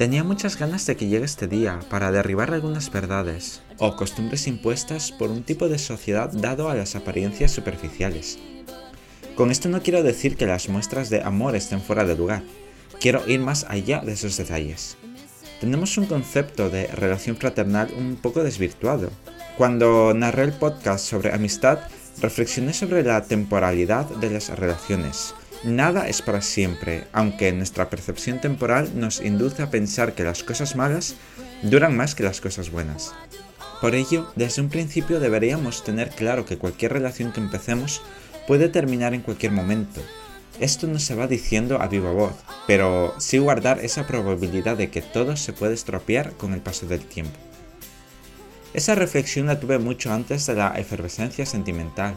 Tenía muchas ganas de que llegue este día para derribar algunas verdades o costumbres impuestas por un tipo de sociedad dado a las apariencias superficiales. Con esto no quiero decir que las muestras de amor estén fuera de lugar, quiero ir más allá de esos detalles. Tenemos un concepto de relación fraternal un poco desvirtuado. Cuando narré el podcast sobre amistad, reflexioné sobre la temporalidad de las relaciones. Nada es para siempre, aunque nuestra percepción temporal nos induce a pensar que las cosas malas duran más que las cosas buenas. Por ello, desde un principio deberíamos tener claro que cualquier relación que empecemos puede terminar en cualquier momento. Esto no se va diciendo a viva voz, pero sí guardar esa probabilidad de que todo se puede estropear con el paso del tiempo. Esa reflexión la tuve mucho antes de la efervescencia sentimental,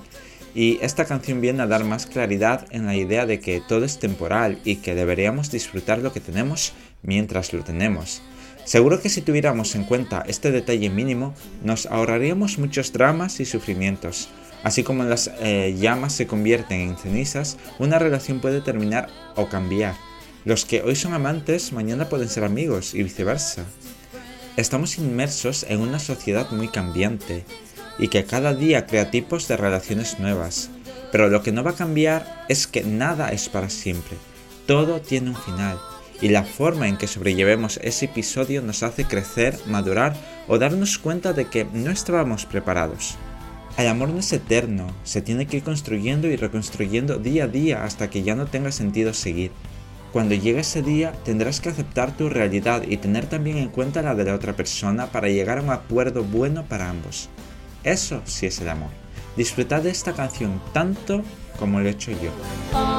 y esta canción viene a dar más claridad en la idea de que todo es temporal y que deberíamos disfrutar lo que tenemos mientras lo tenemos. Seguro que si tuviéramos en cuenta este detalle mínimo, nos ahorraríamos muchos dramas y sufrimientos. Así como las eh, llamas se convierten en cenizas, una relación puede terminar o cambiar. Los que hoy son amantes, mañana pueden ser amigos y viceversa. Estamos inmersos en una sociedad muy cambiante y que cada día crea tipos de relaciones nuevas. Pero lo que no va a cambiar es que nada es para siempre. Todo tiene un final. Y la forma en que sobrellevemos ese episodio nos hace crecer, madurar o darnos cuenta de que no estábamos preparados. El amor no es eterno, se tiene que ir construyendo y reconstruyendo día a día hasta que ya no tenga sentido seguir. Cuando llegue ese día tendrás que aceptar tu realidad y tener también en cuenta la de la otra persona para llegar a un acuerdo bueno para ambos. Eso sí es el amor. Disfrutad de esta canción tanto como lo he hecho yo.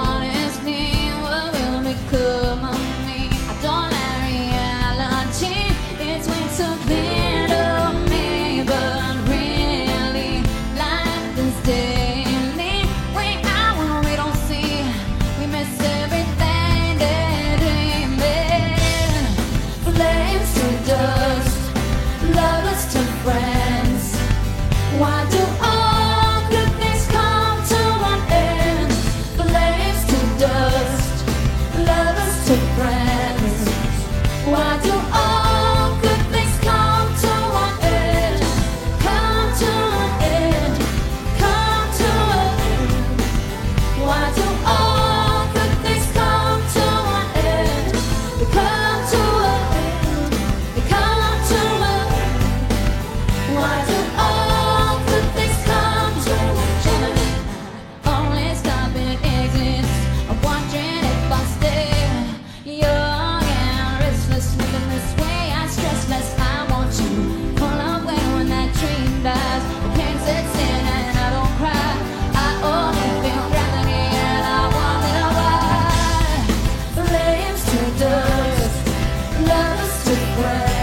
breath.